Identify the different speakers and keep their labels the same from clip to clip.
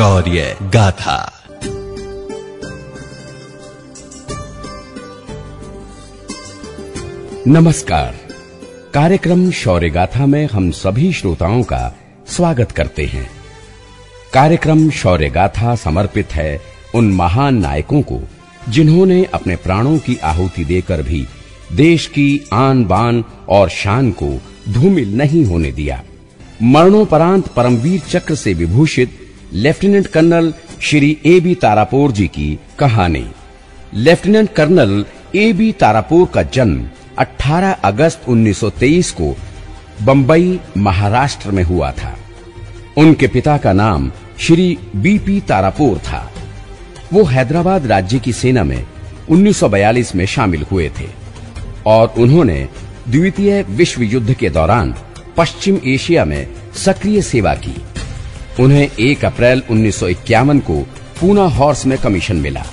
Speaker 1: शौर्य गाथा।
Speaker 2: नमस्कार। कार्यक्रम शौर्य गाथा में हम सभी श्रोताओं का स्वागत करते हैं। कार्यक्रम शौर्य गाथा समर्पित है उन महान नायकों को, जिन्होंने अपने प्राणों की आहुति देकर भी देश की आन बान और शान को धूमिल नहीं होने दिया। मरणोपरांत परमवीर चक्र से विभूषित lieutenant colonel Shri A B Tarapore ji की कहानी। Lieutenant colonel A B Tarapore का जन्म 18 अगस्त 1923 को बंबई, महाराष्ट्र में हुआ था। उनके पिता का नाम श्री बीपी तारापुर था। वो हैदराबाद राज्य की सेना में 1942 में शामिल हुए थे और उन्होंने द्वितीय विश्व युद्ध के दौरान पश्चिम एशिया में सक्रिय सेवा की। उन्हें 1 अप्रैल 1951 को पूना हॉर्स में कमीशन मिला।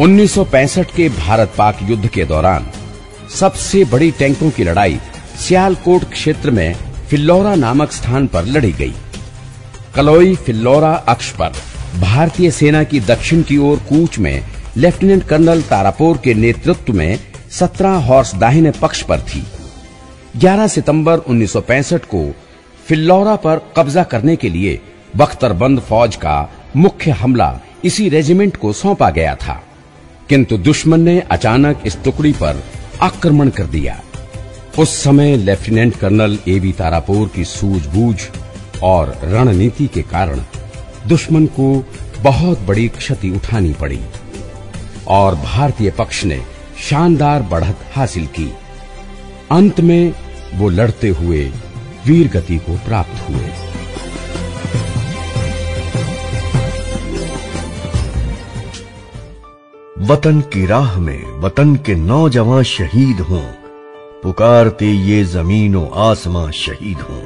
Speaker 2: 1965 के भारत पाक युद्ध के दौरान सबसे बड़ी टैंकों की लड़ाई सियालकोट क्षेत्र में फिल्लौरा नामक स्थान पर लड़ी गई। कलोई फिल्लौरा अक्ष पर भारतीय सेना की दक्षिण की ओर कूच में लेफ्टिनेंट कर्नल तारापोर के नेतृत्व में 17 हॉर्स दाहिने पक्ष पर थी। 11 सितंबर 1965 को फिल्लौरा पर कब्जा करने के लिए बख्तरबंद फौज का मुख्य हमला इसी रेजिमेंट को सौंपा गया था। किंतु दुश्मन ने अचानक इस टुकड़ी पर आक्रमण कर दिया। उस समय lieutenant colonel A B Tarapore की सूझबूझ और रणनीति के कारण दुश्मन को बहुत बड़ी क्षति उठानी पड़ी और भारतीय पक्ष ने शानदार बढ़त हासिल की। अंत में वो लड़ते हुए वीर गति को प्राप्त हुए।
Speaker 3: वतन की राह में, वतन के नौजवान शहीद हों। पुकारते ये जमीनों आसमां शहीद हों।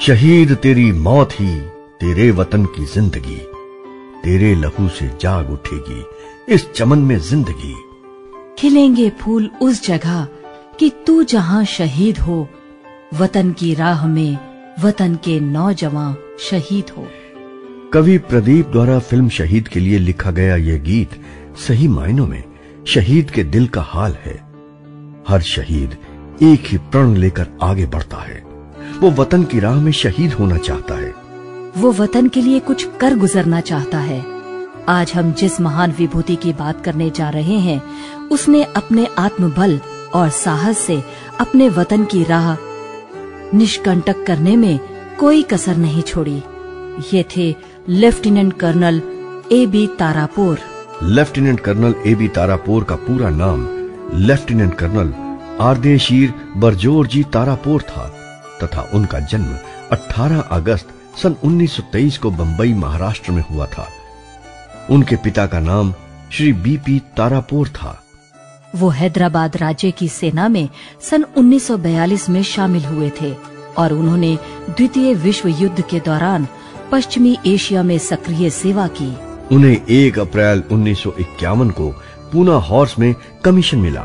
Speaker 3: शहीद तेरी मौत ही तेरे वतन की ज़िंदगी। तेरे लहू से जाग उठेगी, इस चमन में ज़िंदगी।
Speaker 4: खिलेंगे फूल उस जगह कि तू जहाँ शहीद हो वतन की राह में वतन के नौजवान शहीद हो।
Speaker 3: कवि प्रदीप द्वारा फ़िल्म शहीद के लिए लिखा गया यह गीत सही मायनों में शहीद के दिल का हाल है। हर शहीद एक ही प्रण लेकर आगे बढ़ता है। वो वतन की राह में शहीद होना चाहता है।
Speaker 4: वो वतन के लिए कुछ कर गुजरना चाहता है। आज हम जिस महान विभूति की बात करने जा रहे हैं उसने अपने आत्मबल और साहस से अपने वतन की राह निष्कंटक करने में कोई कसर नहीं छोड़ी। ये थे lieutenant colonel A B Tarapore.
Speaker 3: Lieutenant colonel A B Tarapore का पूरा नाम lieutenant colonel Ardeshir Burzorji Tarapore था, तथा उनका जन्म 18 अगस्त सन 1923 को बंबई, महाराष्ट्र में हुआ था। उनके पिता का नाम श्री बीपी तारापुर था।
Speaker 4: वो हैदराबाद राज्य की सेना में सन 1942 में शामिल हुए थे और उन्होंने द्वितीय विश्व युद्ध के दौरान पश्चिमी एशिया में सक्रिय सेवा की।
Speaker 3: उन्हें 1 अप्रैल 1951 को पूना हॉर्स में कमीशन मिला।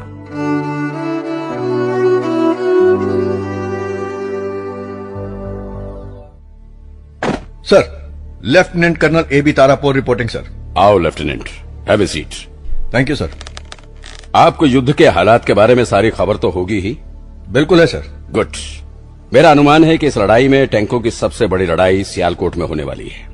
Speaker 5: Sir lieutenant colonel A B Tarapore reporting sir.
Speaker 2: आओ lieutenant. Have a seat
Speaker 5: thank you sir
Speaker 2: आपको युद्ध के हालात के बारे में सारी खबर तो होगी ही।
Speaker 5: बिल्कुल है सर।
Speaker 2: गुड। मेरा अनुमान है कि इस लड़ाई में टैंकों की सबसे बड़ी लड़ाई सियालकोट में होने वाली है।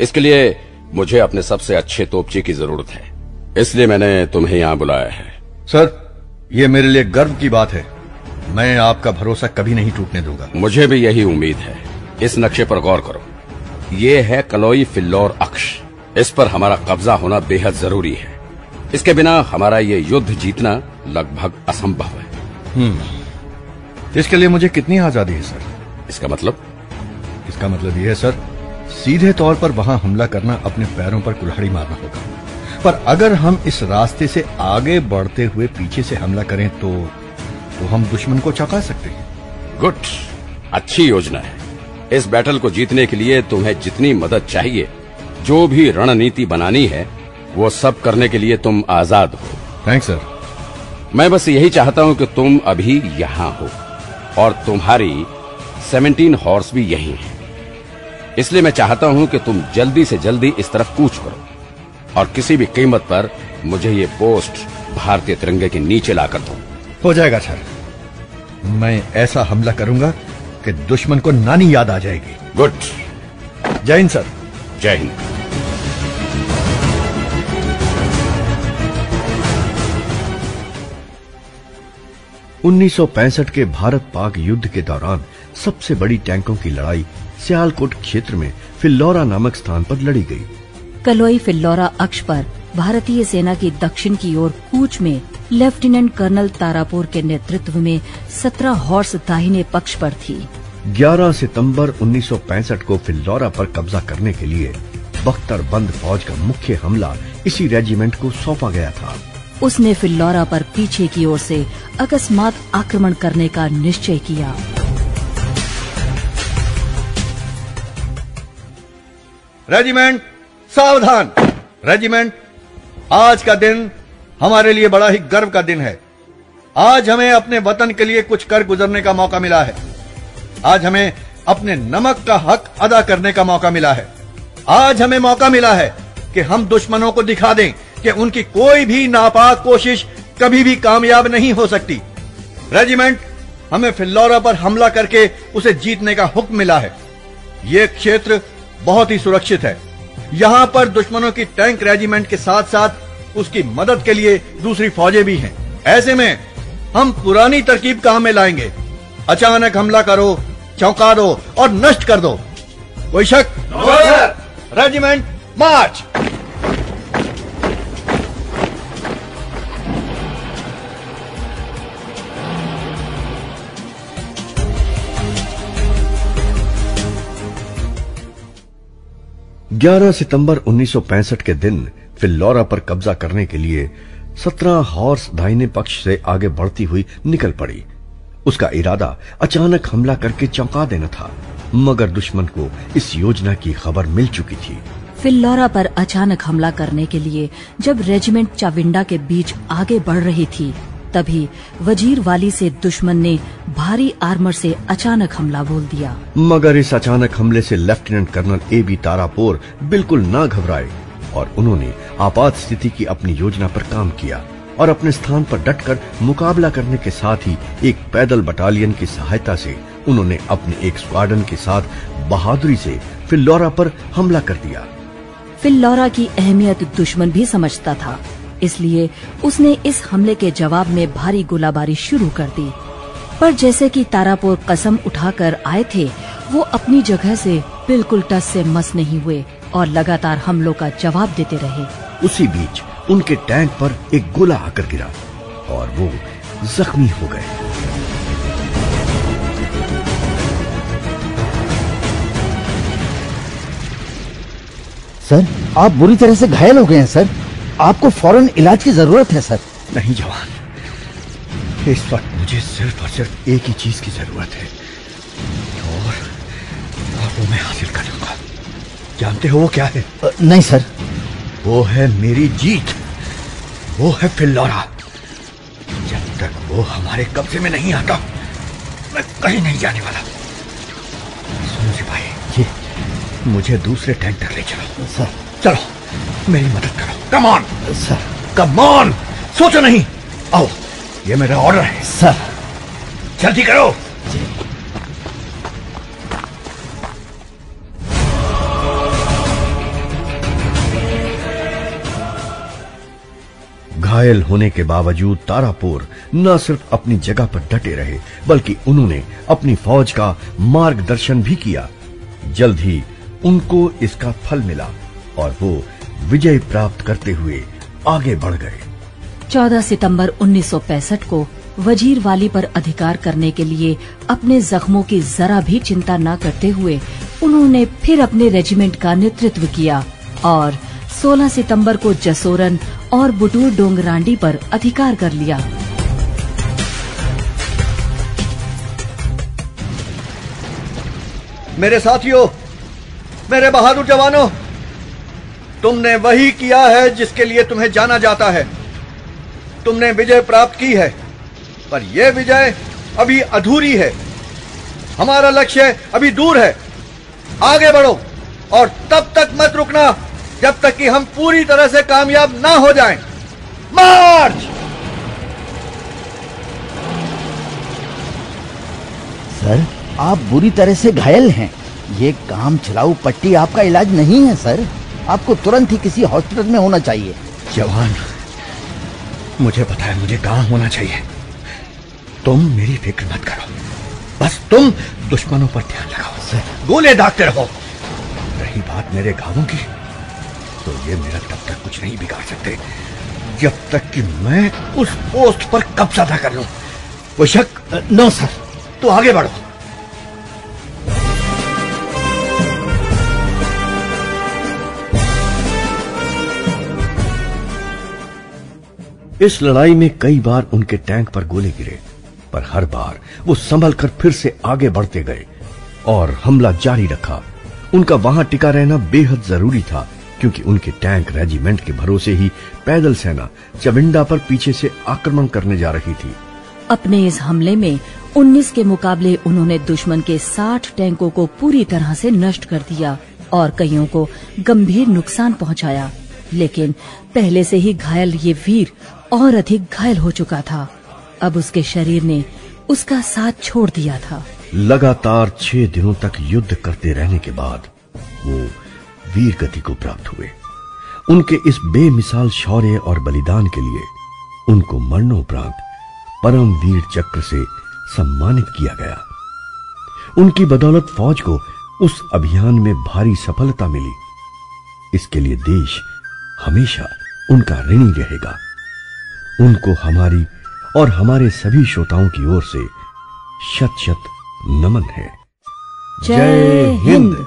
Speaker 2: इसके लिए मुझे अपने सबसे अच्छे तोपची की ज़रूरत है। इसलिए मैंने तुम्हें यहाँ बुलाया है।
Speaker 5: सर ये मेरे लिए गर्व की बात है। मैं आपका भरोसा कभी नहीं टूटने दूँगा।
Speaker 2: मुझे भी यही उम्मीद है। इस नक्शे पर गौर करो। ये है कलोई फिल्लौर अक्ष। इस पर हमारा कब्जा होना बेहद ज़रूरी है। इसके बिना हमारा ये युद्ध जीतना लगभग असंभव है।
Speaker 5: इसके लिए मुझे कितनी आज़ादी है सर?
Speaker 2: इसका मतलब?
Speaker 5: इसका मतलब यह है सर सीधे तौर पर वहाँ हमला करना अपने पैरों पर कुल्हाड़ी मारना होगा। पर अगर हम इस रास्ते से आगे बढ़ते हुए पीछे से हमला करें तो तो हम दुश्मन को चौंका सकते हैं।
Speaker 2: गुड। अच्छी योजना है। इस बैटल को जीतने के लिए तुम्हें जितनी मदद चाहिए जो भी रणनीति बनानी है वो सब करने के लिए तुम आज़ाद हो।
Speaker 5: थैंक्स सर
Speaker 2: मैं बस यही चाहता हूँ कि तुम अभी यहाँ हो और तुम्हारी 17 हॉर्स भी यही है। इसलिए मैं चाहता हूँ कि तुम जल्दी से जल्दी इस तरफ़ कूच करो और किसी भी कीमत पर मुझे ये पोस्ट भारतीय तिरंगे के नीचे लाकर दो।
Speaker 5: हो जाएगा सर मैं ऐसा हमला करूँगा कि दुश्मन को नानी याद आ जाएगी।
Speaker 2: गुड
Speaker 5: जय हिंद सर
Speaker 2: जय हिंद।
Speaker 3: उन्नीस सौ पैंसठ के भारत पाक युद्ध के दौरान सबसे बड़ी टैंकों की लड़ाई सियालकोट क्षेत्र में फिल्लौरा नामक स्थान पर लड़ी गई।
Speaker 4: कलोई फिल्लौरा अक्ष पर भारतीय सेना की दक्षिण की ओर कूच में लेफ्टिनेंट कर्नल तारापुर के नेतृत्व में 17 हॉर्स दाहिने पक्ष पर थी।
Speaker 3: 11 सितंबर 1965 को फिल्लौरा पर कब्जा करने के लिए बख्तर बंद फौज का मुख्य हमला इसी रेजिमेंट को सौंपा गया था।
Speaker 4: उसने फिल्लौरा पर पीछे की ओर से अकस्मात आक्रमण करने का निश्चय किया।
Speaker 5: रेजिमेंट, सावधान। रेजिमेंट, आज का दिन हमारे लिए बड़ा ही गर्व का दिन है। आज हमें अपने वतन के लिए कुछ कर गुजरने का मौका मिला है। आज हमें अपने नमक का हक अदा करने का मौका मिला है। आज हमें मौका मिला है कि हम दुश्मनों को दिखा दें कि उनकी कोई भी नापाक कोशिश कभी भी कामयाब नहीं हो सकती। रेजिमेंट हमें फिल्लौरा पर हमला करके उसे जीतने का हुक्म मिला है। ये क्षेत्र बहुत ही सुरक्षित है। यहाँ पर दुश्मनों की टैंक रेजिमेंट के साथ साथ उसकी मदद के लिए दूसरी फौजें भी हैं। ऐसे में हम पुरानी तरकीब काम में लाएँगे? अचानक हमला करो चौंका दो और नष्ट कर दो। कोई शक रेजिमेंट मार्च!
Speaker 3: ग्यारह सितंबर 1965 के दिन फिल्लौरा पर कब्जा करने के लिए 17 हॉर्स दाहिने पक्ष से आगे बढ़ती हुई निकल पड़ी। उसका इरादा अचानक हमला करके चौंका देना था, मगर दुश्मन को इस योजना की खबर मिल चुकी थी।
Speaker 4: फिल्लौरा पर अचानक हमला करने के लिए जब रेजिमेंट चाविंडा के बीच आगे बढ़ रही थी, तभी वज़ीर वाली से दुश्मन ने भारी आर्मर से अचानक हमला बोल दिया।
Speaker 3: मगर इस अचानक हमले से lieutenant colonel A B Tarapore बिल्कुल ना घबराए और उन्होंने आपात स्थिति की अपनी योजना पर काम किया और अपने स्थान पर डटकर मुकाबला करने के साथ ही एक पैदल बटालियन की सहायता से उन्होंने अपने एक स्क्वाडन के साथ बहादुरी से फिल्लौरा पर हमला कर दिया।
Speaker 4: फिल्लौरा की अहमियत दुश्मन भी समझता था इसलिए उसने इस हमले के जवाब में भारी गोलाबारी शुरू कर दी। पर जैसे कि तारापुर कसम उठाकर आए थे वो अपनी जगह से बिल्कुल टस से मस नहीं हुए और लगातार हमलों का जवाब देते रहे।
Speaker 3: उसी बीच उनके टैंक पर एक गोला आकर गिरा और वो जख्मी हो गए।
Speaker 1: सर आप बुरी तरह से घायल हो गए हैं सर। आपको फ़ौरन इलाज की ज़रूरत है सर।
Speaker 5: नहीं जवान। इस वक्त मुझे सिर्फ़ और सिर्फ़ एक ही चीज़ की ज़रूरत है। और, और वो मैं हासिल करूँगा जानते हो वो क्या है?
Speaker 1: नहीं सर।
Speaker 5: वो है मेरी जीत। वो है फिल्लौरा। जब तक वो हमारे कब्जे में नहीं आता मैं कहीं नहीं जाने वाला। सुनो सिपाही।
Speaker 1: जी।
Speaker 5: मुझे दूसरे टैंक तक ले चलो।
Speaker 1: सर।
Speaker 5: चलो। मेरी मदद करो। Come on
Speaker 1: sir.
Speaker 5: Come on सोचो नहीं। आओ। ये मेरा ऑर्डर है।
Speaker 1: सर।
Speaker 5: जल्दी करो।
Speaker 3: घायल होने के बावजूद तारापुर न सिर्फ़ अपनी जगह पर डटे रहे बल्कि उन्होंने अपनी फौज का मार्गदर्शन भी किया। जल्द ही उनको इसका फल मिला और वो विजय प्राप्त करते हुए आगे बढ़ गए।
Speaker 4: 14 सितंबर 1965 को वज़ीर वाली पर अधिकार करने के लिए अपने जख्मों की जरा भी चिंता न करते हुए उन्होंने फिर अपने रेजिमेंट का नेतृत्व किया और 16 सितंबर को जसोरन और बुटूर डोंगरांडी पर अधिकार कर लिया।
Speaker 5: मेरे साथियों, मेरे बहादुर जवानों, तुमने वही किया है जिसके लिए तुम्हें जाना जाता है। तुमने विजय प्राप्त की है पर यह विजय अभी अधूरी है। हमारा लक्ष्य अभी दूर है। आगे बढ़ो और तब तक मत रुकना जब तक कि हम पूरी तरह से कामयाब ना हो जाएँ। मार्च!
Speaker 1: सर आप बुरी तरह से घायल हैं। ये काम चलाऊ पट्टी आपका इलाज नहीं है सर। आपको तुरंत ही किसी हॉस्पिटल में होना चाहिए।
Speaker 5: जवान मुझे पता है मुझे कहाँ होना चाहिए। तुम मेरी फ़िक्र मत करो। बस तुम दुश्मनों पर ध्यान लगाओ। गोले दागते रहो। रही बात मेरे घावों की तो ये मेरा तब तक कुछ नहीं बिगाड़ सकते। जब तक कि मैं उस पोस्ट पर कब्जा ना कर लू। कोई शक
Speaker 1: नो सर
Speaker 5: तो आगे बढ़ो।
Speaker 3: इस लड़ाई में कई बार उनके टैंक पर गोले गिरे, पर हर बार वो संभल कर फिर से आगे बढ़ते गए और हमला जारी रखा। उनका वहाँ टिका रहना बेहद ज़रूरी था, क्योंकि उनके टैंक रेजिमेंट के भरोसे ही पैदल सेना चविंडा पर पीछे से आक्रमण करने जा रही थी।
Speaker 4: अपने इस हमले में 19 के मुकाबले उन्होंने दुश्मन के 60 टैंकों को पूरी तरह से नष्ट कर दिया और कईयों को गंभीर नुकसान पहुँचाया। लेकिन पहले से ही घायल ये वीर और अधिक घायल हो चुका था। अब उसके शरीर ने उसका साथ छोड़ दिया था।
Speaker 3: लगातार छह दिनों तक युद्ध करते रहने के बाद वो वीर गति को प्राप्त हुए। उनके इस बेमिसाल शौर्य और बलिदान के लिए उनको मरणोपरांत परम वीर चक्र से सम्मानित किया गया। उनकी बदौलत फौज को उस अभियान में भारी सफलता मिली। इसके लिए देश हमेशा उनका ऋणी रहेगा। उनको हमारी और हमारे सभी श्रोताओं की ओर से शत शत नमन है।
Speaker 4: जय हिंद।